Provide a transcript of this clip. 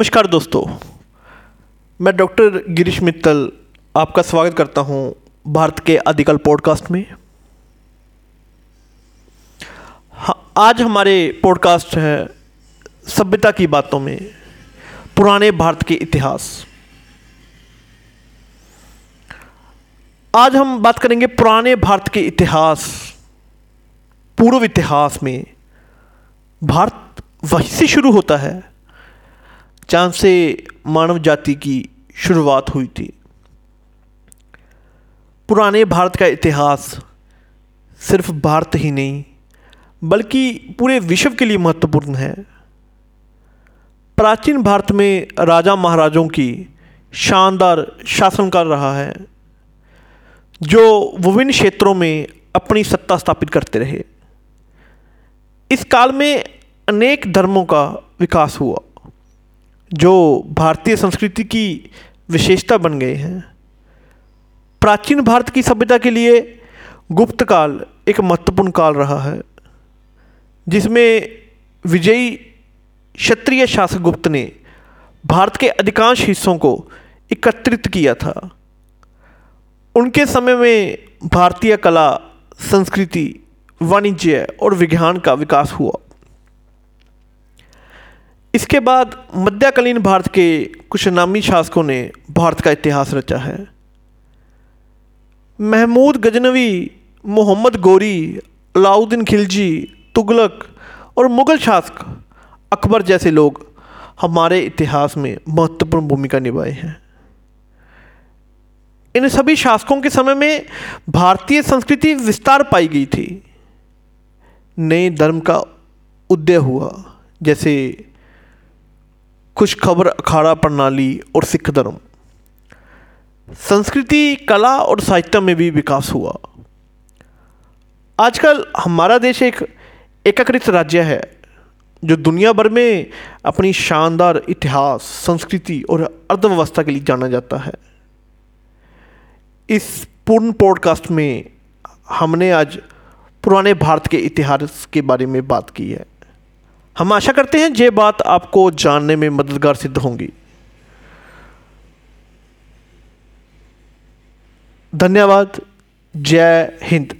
नमस्कार दोस्तों मैं डॉक्टर गिरीश मित्तल आपका स्वागत करता हूँ भारत के आदिकल पॉडकास्ट में। हाँ, आज हमारे पॉडकास्ट है सभ्यता की बातों में पुराने भारत के इतिहास। आज हम बात करेंगे पुराने भारत के इतिहास पूर्व इतिहास में। भारत वहीं से शुरू होता है जहाँ से मानव जाति की शुरुआत हुई थी। पुराने भारत का इतिहास सिर्फ़ भारत ही नहीं, बल्कि पूरे विश्व के लिए महत्वपूर्ण है। प्राचीन भारत में राजा महाराजों की शानदार शासन कर रहा है, जो विभिन्न क्षेत्रों में अपनी सत्ता स्थापित करते रहे। इस काल में अनेक धर्मों का विकास हुआ। जो भारतीय संस्कृति की विशेषता बन गए हैं। प्राचीन भारत की सभ्यता के लिए गुप्त काल एक महत्वपूर्ण काल रहा है, जिसमें विजयी क्षत्रिय शासक गुप्त ने भारत के अधिकांश हिस्सों को एकत्रित किया था। उनके समय में भारतीय कला, संस्कृति, वाणिज्य और विज्ञान का विकास हुआ। इसके बाद मध्यकालीन भारत के कुछ नामी शासकों ने भारत का इतिहास रचा है। महमूद गजनवी, मोहम्मद गोरी, अलाउद्दीन खिलजी, तुगलक और मुग़ल शासक अकबर जैसे लोग हमारे इतिहास में महत्वपूर्ण भूमिका निभाए हैं। इन सभी शासकों के समय में भारतीय संस्कृति विस्तार पाई गई थी। नए धर्म का उदय हुआ, जैसे खुश खबर, अखाड़ा प्रणाली और सिख धर्म। संस्कृति, कला और साहित्य में भी विकास हुआ। आजकल हमारा देश एक एकीकृत राज्य है, जो दुनिया भर में अपनी शानदार इतिहास, संस्कृति और अर्थव्यवस्था के लिए जाना जाता है। इस पूर्ण पॉडकास्ट में हमने आज पुराने भारत के इतिहास के बारे में बात की है। हम आशा करते हैं ये बात आपको जानने में मददगार सिद्ध होंगी। धन्यवाद। जय हिंद।